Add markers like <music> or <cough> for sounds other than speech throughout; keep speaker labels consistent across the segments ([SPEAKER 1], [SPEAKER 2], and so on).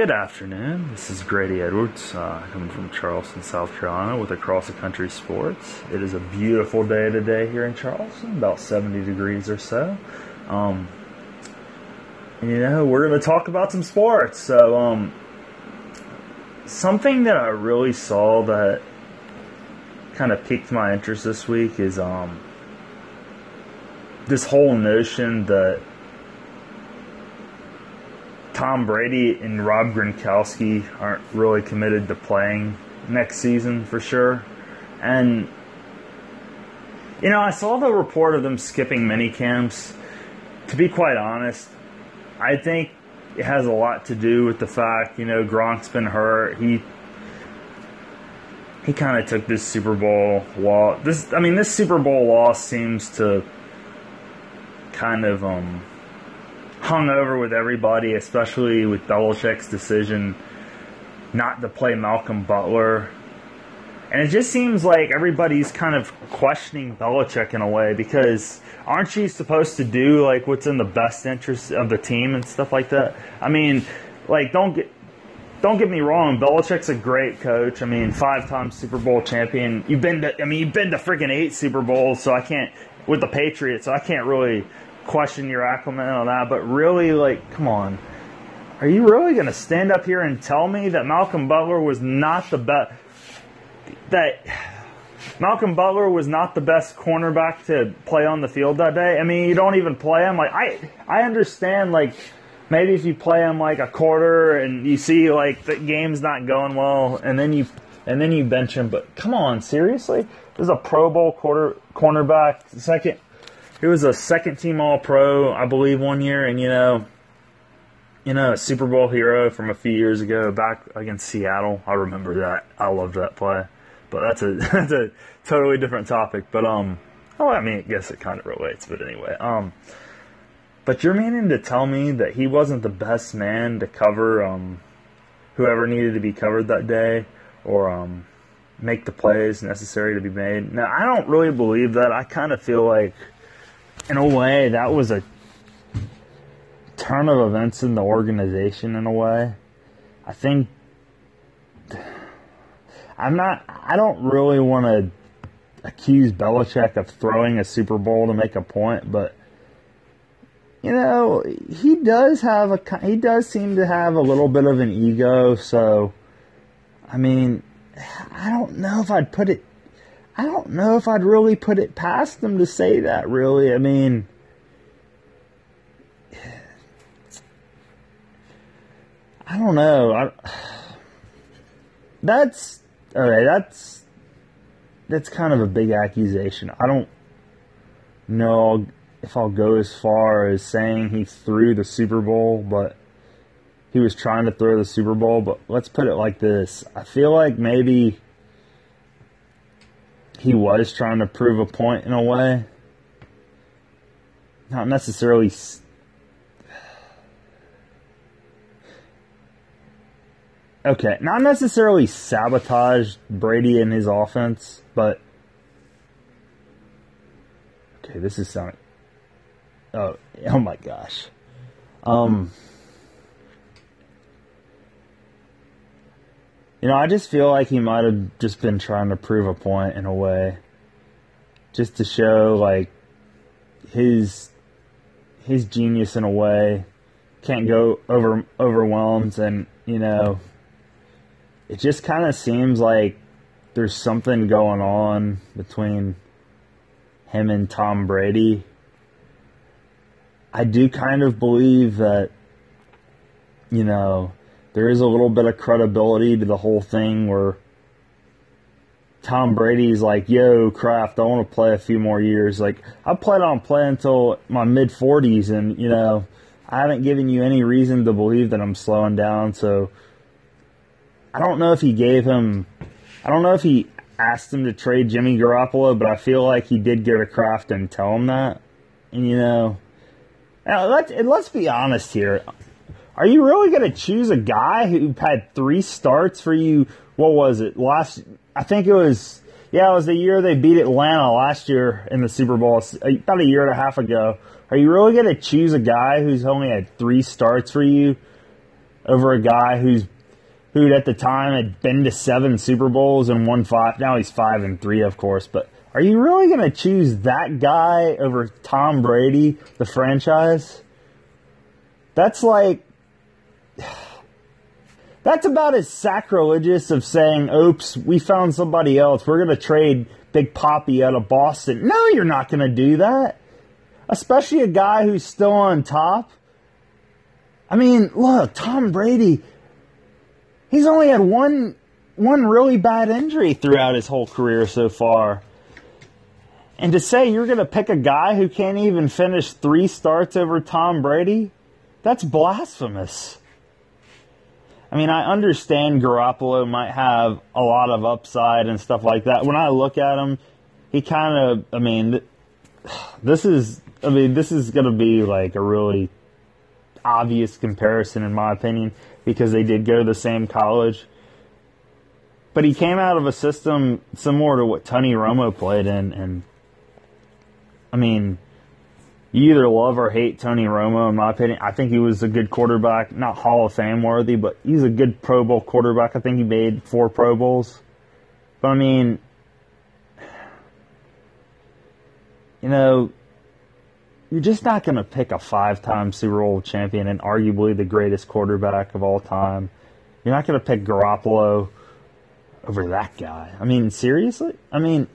[SPEAKER 1] Good afternoon. This is Grady Edwards, uh, coming from Charleston, South Carolina, with Across the Country Sports. It is a beautiful day today here in Charleston, about 70 degrees or so. Um, you know, we're going to talk about some sports. So, um, something that I really saw that kind of piqued my interest this week is um, this whole notion that Tom Brady and Rob Gronkowski aren't really committed to playing next season for sure. And you know, I saw the report of them skipping mini camps. To be quite honest, I think it has a lot to do with the fact, you know, Gronk's been hurt. He he kind of took this Super Bowl loss. This, I mean, this Super Bowl loss seems to kind of um, hung over with everybody, especially with Belichick's decision not to play Malcolm Butler. And it just seems like everybody's kind of questioning Belichick in a way because aren't you supposed to do like what's in the best interest of the team and stuff like that? I mean, like don't get don't get me wrong, Belichick's a great coach. I mean, five-time Super Bowl champion. You've been to I mean, you've been to freaking 8 Super Bowls, so I can't with the Patriots, so I can't really question your acumen on that, but really, like, come on. Are you really going to stand up here and tell me that Malcolm Butler was not the best? That Malcolm Butler was not the best cornerback to play on the field that day. I mean, you don't even play him. Like I, I understand. Like maybe if you play him like a quarter and you see like the game's not going well, and then you and then you bench him. But come on, seriously, this is a Pro Bowl quarter cornerback, second he was a second team All Pro, I believe, one year, and you know, you know, a Super Bowl hero from a few years ago back against Seattle. I remember that. I loved that play. But that's a <laughs> that's a totally different topic. But um, oh, I mean, I guess it kind of relates. But anyway, um, but you're meaning to tell me that he wasn't the best man to cover um, whoever needed to be covered that day, or um, make the plays necessary to be made. Now, I don't really believe that. I kind of feel like in a way, that was a turn of events in the organization. In a way, I think I'm not. I don't really want to accuse Belichick of throwing a Super Bowl to make a point, but you know, he does have a he does seem to have a little bit of an ego. So, I mean, I don't know if I'd put it I don't know if I'd really put it past them to say that, really. I mean, I don't know. I, that's okay. That's that's kind of a big accusation. I don't know if I'll go as far as saying he threw the Super Bowl, but he was trying to throw the Super Bowl. But let's put it like this: I feel like maybe he was trying to prove a point in a way. Not necessarily. Okay, not necessarily sabotage Brady and his offense, but. Okay, this is sounding. Oh, oh my gosh. Um. You know, I just feel like he might have just been trying to prove a point in a way. Just to show like his his genius in a way. Can't go over overwhelmed and, you know, it just kind of seems like there's something going on between him and Tom Brady. I do kind of believe that you know, there is a little bit of credibility to the whole thing where Tom Brady's like, yo, Kraft, I want to play a few more years. Like, I played on play until my mid 40s, and, you know, I haven't given you any reason to believe that I'm slowing down. So, I don't know if he gave him, I don't know if he asked him to trade Jimmy Garoppolo, but I feel like he did go to Kraft and tell him that. And, you know, now let's, let's be honest here. Are you really going to choose a guy who had three starts for you? What was it last? I think it was. Yeah, it was the year they beat Atlanta last year in the Super Bowl, uh, about a year and a half ago. Are you really going to choose a guy who's only had three starts for you over a guy who's who at the time had been to seven Super Bowls and won five. Now he's five and three, of course. But are you really going to choose that guy over Tom Brady, the franchise? That's like. <sighs> That's about as sacrilegious of saying, oops, we found somebody else. We're going to trade Big Poppy out of Boston. No, you're not going to do that. Especially a guy who's still on top. I mean, look, Tom Brady, he's only had one one really bad injury throughout his whole career so far. And to say you're going to pick a guy who can't even finish three starts over Tom Brady, that's blasphemous. I mean, I understand Garoppolo might have a lot of upside and stuff like that. When I look at him, he kind of, I mean, this is, I mean, this is going to be like a really obvious comparison in my opinion because they did go to the same college. But he came out of a system similar to what Tony Romo played in, and I mean, you either love or hate Tony Romo, in my opinion. I think he was a good quarterback, not Hall of Fame worthy, but he's a good Pro Bowl quarterback. I think he made four Pro Bowls. But I mean, you know, you're just not going to pick a five time Super Bowl champion and arguably the greatest quarterback of all time. You're not going to pick Garoppolo over that guy. I mean, seriously? I mean,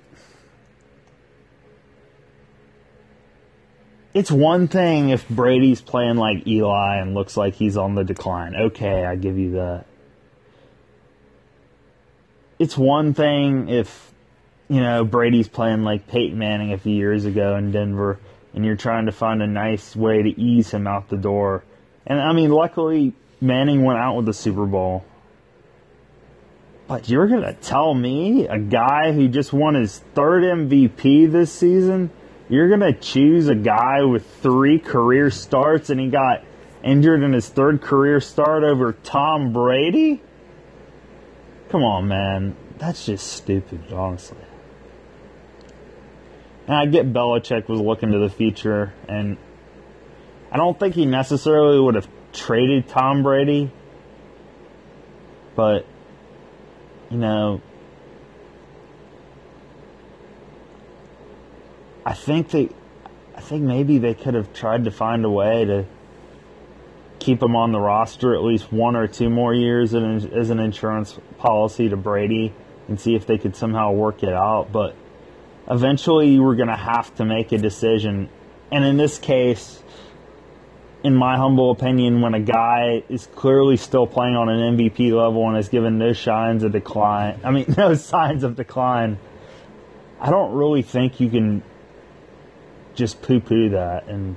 [SPEAKER 1] it's one thing if Brady's playing like Eli and looks like he's on the decline. Okay, I give you that. It's one thing if, you know, Brady's playing like Peyton Manning a few years ago in Denver and you're trying to find a nice way to ease him out the door. And I mean, luckily, Manning went out with the Super Bowl. But you're going to tell me, a guy who just won his third MVP this season, you're going to choose a guy with three career starts and he got injured in his third career start over Tom Brady? Come on, man. That's just stupid, honestly. And I get Belichick was looking to the future, and I don't think he necessarily would have traded Tom Brady, but, you know, I think they, I think maybe they could have tried to find a way to keep him on the roster at least one or two more years as an insurance policy to Brady and see if they could somehow work it out. But eventually, you were going to have to make a decision. And in this case, in my humble opinion, when a guy is clearly still playing on an MVP level and has given no signs of decline, I mean, <laughs> no signs of decline, I don't really think you can just poo poo that. And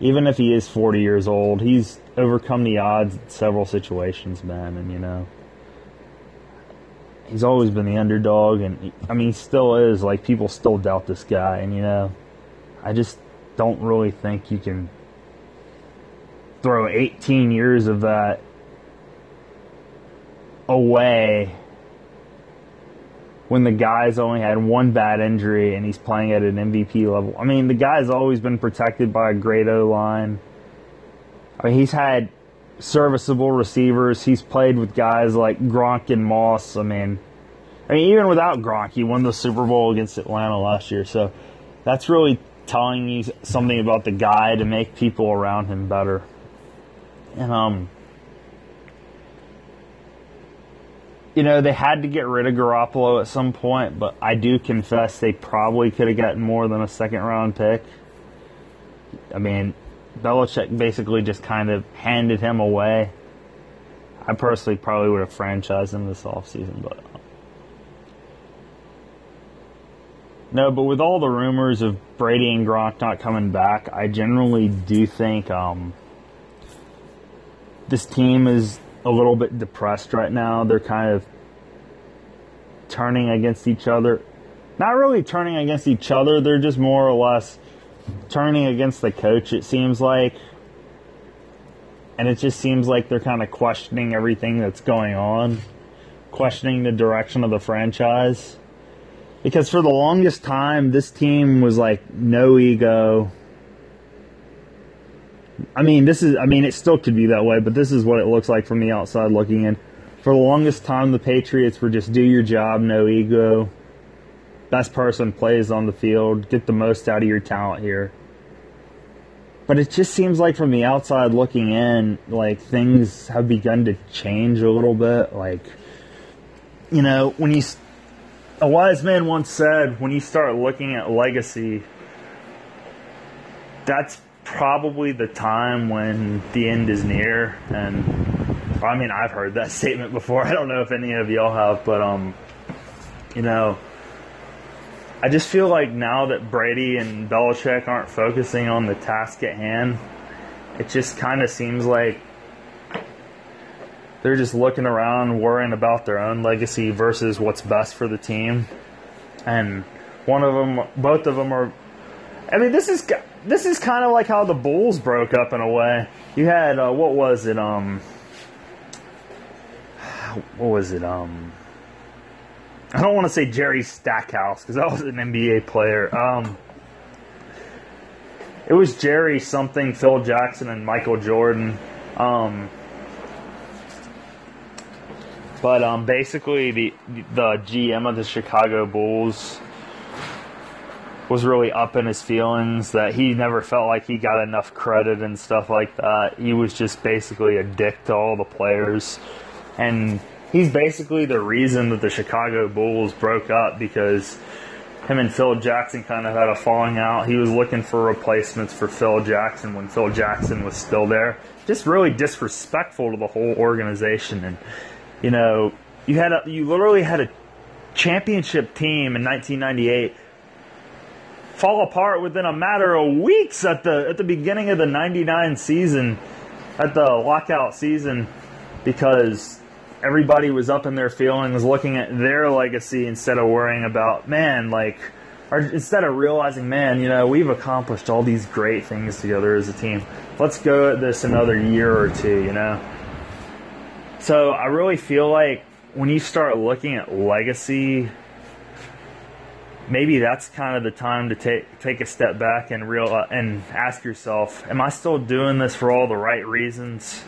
[SPEAKER 1] even if he is 40 years old, he's overcome the odds in several situations, man. And, you know, he's always been the underdog. And, he, I mean, he still is. Like, people still doubt this guy. And, you know, I just don't really think you can throw 18 years of that away when the guy's only had one bad injury and he's playing at an MVP level. I mean, the guy's always been protected by a great O line. I mean, he's had serviceable receivers. He's played with guys like Gronk and Moss. I mean, I mean, even without Gronk, he won the Super Bowl against Atlanta last year. So that's really telling you something about the guy to make people around him better. And um, you know, they had to get rid of Garoppolo at some point, but I do confess they probably could have gotten more than a second round pick. I mean, Belichick basically just kind of handed him away. I personally probably would have franchised him this offseason, but. No, but with all the rumors of Brady and Gronk not coming back, I generally do think um, this team is a little bit depressed right now. They're kind of turning against each other. Not really turning against each other, they're just more or less turning against the coach, it seems like. And it just seems like they're kind of questioning everything that's going on, questioning the direction of the franchise. Because for the longest time, this team was like no ego, I mean, this is, I mean, it still could be that way, but this is what it looks like from the outside looking in. For the longest time, the Patriots were just do your job, no ego. Best person plays on the field, get the most out of your talent here. But it just seems like from the outside looking in, like things have begun to change a little bit. Like, you know, when you, a wise man once said, when you start looking at legacy, that's probably the time when the end is near. And I mean, I've heard that <laughs> statement before. I don't know if any of y'all have, but um, you know, I just feel like now that Brady and Belichick aren't focusing on the task at hand, it just kind of seems like they're just looking around, worrying about their own legacy versus what's best for the team. And one of them, both of them are. I mean, this is this is kind of like how the Bulls broke up in a way. You had uh, what was it? Um, what was it? Um, I don't want to say Jerry Stackhouse because that was an NBA player. Um, it was Jerry something, Phil Jackson, and Michael Jordan. Um, but um, basically, the the GM of the Chicago Bulls was really up in his feelings that he never felt like he got enough credit and stuff like that. He was just basically a dick to all the players, and he's basically the reason that the Chicago Bulls broke up because him and Phil Jackson kind of had a falling out. He was looking for replacements for Phil Jackson when Phil Jackson was still there. Just really disrespectful to the whole organization. And you know, you had a, you literally had a championship team in 1998 fall apart within a matter of weeks at the at the beginning of the 99 season at the lockout season because everybody was up in their feelings looking at their legacy instead of worrying about man like or instead of realizing man you know we've accomplished all these great things together as a team. Let's go at this another year or two you know? So i really feel like when you start looking at legacy maybe that's kind of the time to take take a step back and real uh, and ask yourself am i still doing this for all the right reasons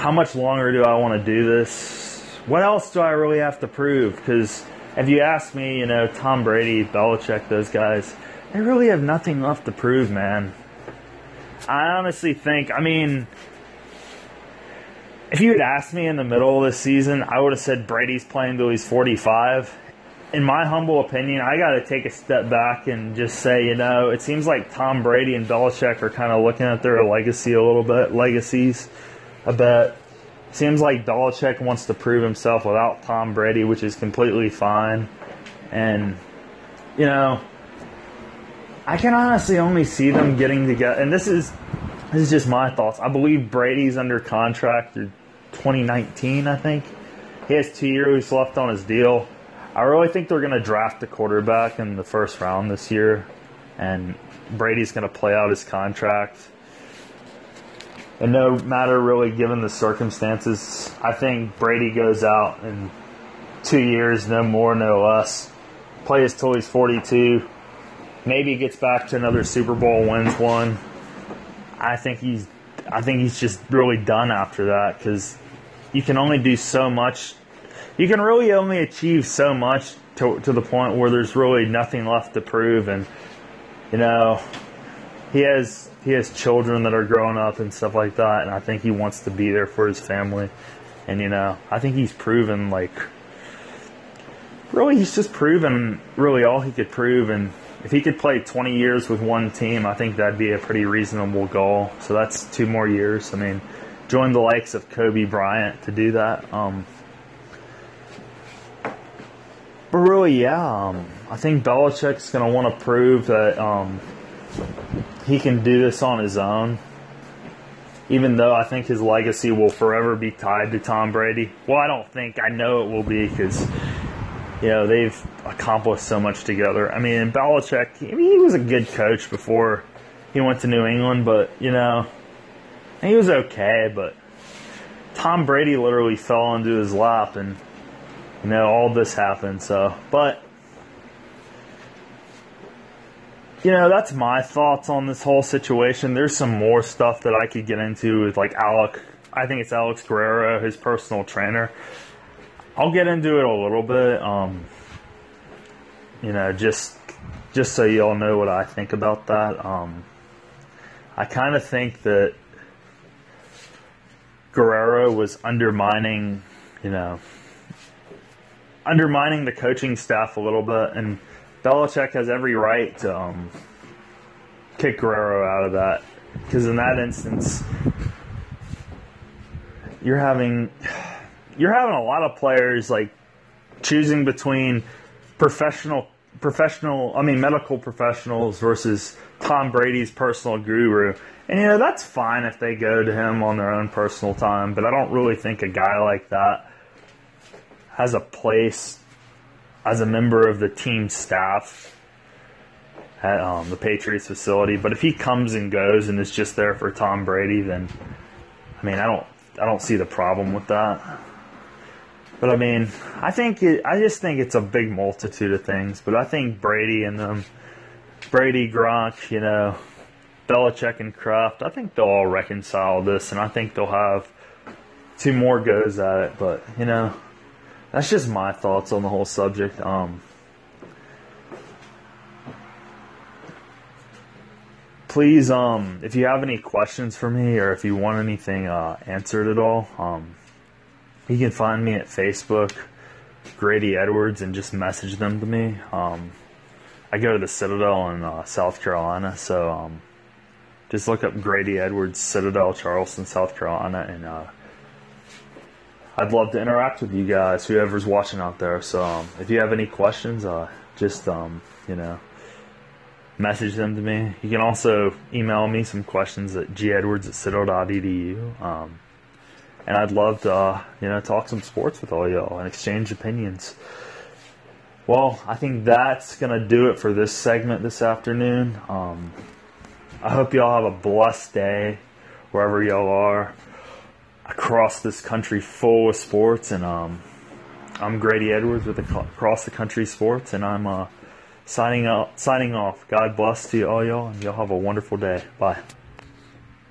[SPEAKER 1] how much longer do I want to do this? What else do I really have to prove? Because if you ask me, you know, Tom Brady, Belichick, those guys, they really have nothing left to prove, man. I honestly think, I mean, if you had asked me in the middle of the season, I would have said Brady's playing till he's 45. In my humble opinion, I got to take a step back and just say, you know, it seems like Tom Brady and Belichick are kind of looking at their legacy a little bit, legacies a bit. Seems like Belichick wants to prove himself without Tom Brady, which is completely fine. And, you know, I can honestly only see them getting together. And this is this is just my thoughts. I believe Brady's under contract through 2019. I think he has two years left on his deal. I really think they're going to draft a quarterback in the first round this year, and Brady's going to play out his contract. And no matter really given the circumstances, I think Brady goes out in two years, no more, no less. Plays till he's 42. Maybe gets back to another Super Bowl, wins one. I think he's, I think he's just really done after that because you can only do so much. You can really only achieve so much to, to the point where there's really nothing left to prove. And you know, he has he has children that are growing up and stuff like that, and I think he wants to be there for his family. And you know, I think he's proven like really he's just proven really all he could prove and if he could play 20 years with one team, I think that'd be a pretty reasonable goal. So that's two more years. I mean, join the likes of Kobe Bryant to do that. Um, but really, yeah, um, I think Belichick's going to want to prove that um, he can do this on his own. Even though I think his legacy will forever be tied to Tom Brady. Well, I don't think. I know it will be because, you know, they've accomplished so much together. I mean, Belichick, I mean, he was a good coach before he went to New England, but, you know, he was okay, but Tom Brady literally fell into his lap and, you know, all this happened. So, but you know, that's my thoughts on this whole situation. There's some more stuff that I could get into with like Alec. I think it's Alex Guerrero, his personal trainer. I'll get into it a little bit. Um, you know, just just so y'all know what I think about that. Um, I kind of think that Guerrero was undermining, you know, undermining the coaching staff a little bit, and Belichick has every right to um, kick Guerrero out of that because in that instance, you're having you're having a lot of players like choosing between professional professional I mean medical professionals versus Tom Brady's personal guru. And you know, that's fine if they go to him on their own personal time, but I don't really think a guy like that has a place as a member of the team staff at um, the Patriots facility. But if he comes and goes and is just there for Tom Brady, then I mean, I don't I don't see the problem with that. But I mean, I think it, I just think it's a big multitude of things. But I think Brady and them, Brady, Gronk, you know, Belichick and Kraft, I think they'll all reconcile this, and I think they'll have two more goes at it. But you know, that's just my thoughts on the whole subject. Um, please, um, if you have any questions for me or if you want anything uh, answered at all, um, you can find me at Facebook, Grady Edwards, and just message them to me. Um, I go to the Citadel in uh, South Carolina, so um, just look up Grady Edwards Citadel, Charleston, South Carolina, and uh, I'd love to interact with you guys, whoever's watching out there. So um, if you have any questions, uh, just um, you know, message them to me. You can also email me some questions at gedwards at citadel.edu. Um, and I'd love to, uh, you know, talk some sports with all y'all and exchange opinions. Well, I think that's gonna do it for this segment this afternoon. Um, I hope y'all have a blessed day wherever y'all are across this country full of sports. And um, I'm Grady Edwards with Across the Country Sports, and I'm uh, signing out, signing off. God bless to you all y'all, and y'all have a wonderful day. Bye.